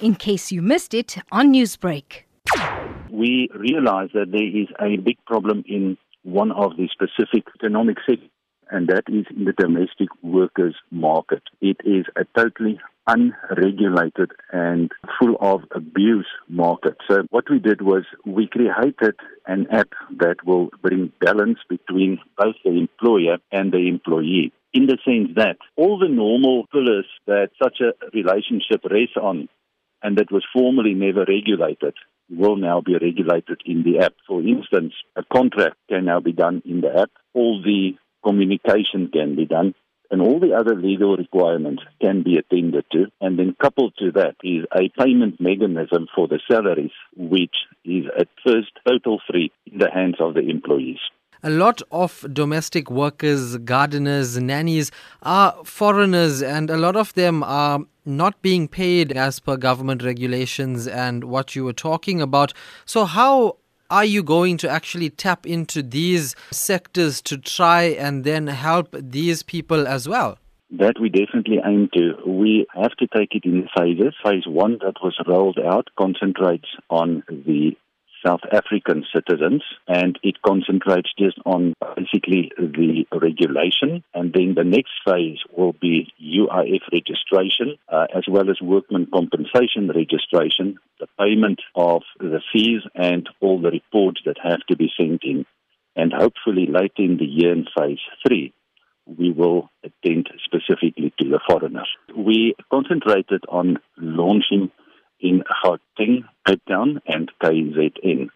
in case you missed it on Newsbreak. We realize that there is a big problem in one of the specific economic sectors, and that is in the domestic workers market. It is a totally unregulated and full of abuse market. So what we did was we created an app that will bring balance between both the employer and the employee. In the sense that all the normal pillars that such a relationship rests on and that was formerly never regulated will now be regulated in the app. For instance, a contract can now be done in the app. All the communication can be done and all the other legal requirements can be attended to. And then coupled to that is a payment mechanism for the salaries, which is at first total free in the hands of the employees. A lot of domestic workers, gardeners, nannies are foreigners, and a lot of them are not being paid as per government regulations and what you were talking about. So, how are you going to actually tap into these sectors to try and then help these people as well? That we definitely aim to. We have to take it in phases. Phase one that was rolled out concentrates on the South African citizens, and it concentrates just on basically the regulation. And then the next phase will be UIF registration, uh, as well as workman compensation registration, the payment of the fees, and all the reports that have to be sent in. And hopefully, later in the year in phase three, we will attend specifically to the foreigners. We concentrated on launching in Gauteng, Cape Town, and KZN.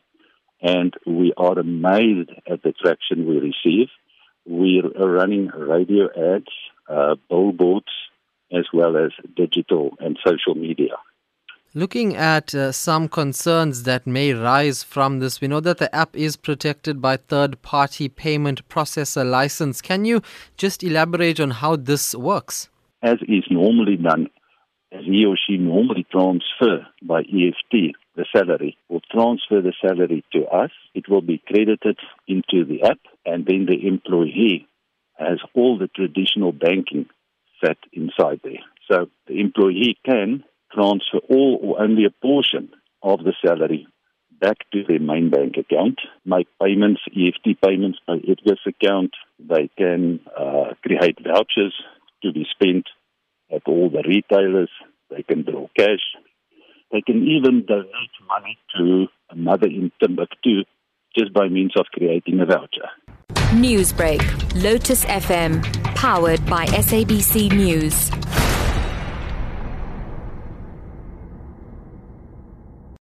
And we are amazed at the traction we receive. We are running radio ads, uh, billboards, as well as digital and social media. Looking at uh, some concerns that may rise from this, we know that the app is protected by third party payment processor license. Can you just elaborate on how this works? As is normally done he or she normally transfer by EFT the salary will transfer the salary to us. It will be credited into the app, and then the employee has all the traditional banking set inside there. So the employee can transfer all or only a portion of the salary back to their main bank account, make payments, EFT payments by Edgar's account. They can uh, create vouchers to be spent all the retailers. They can draw cash. They can even donate money to another in Timbuktu just by means of creating a voucher. Newsbreak, Lotus FM, powered by SABC News.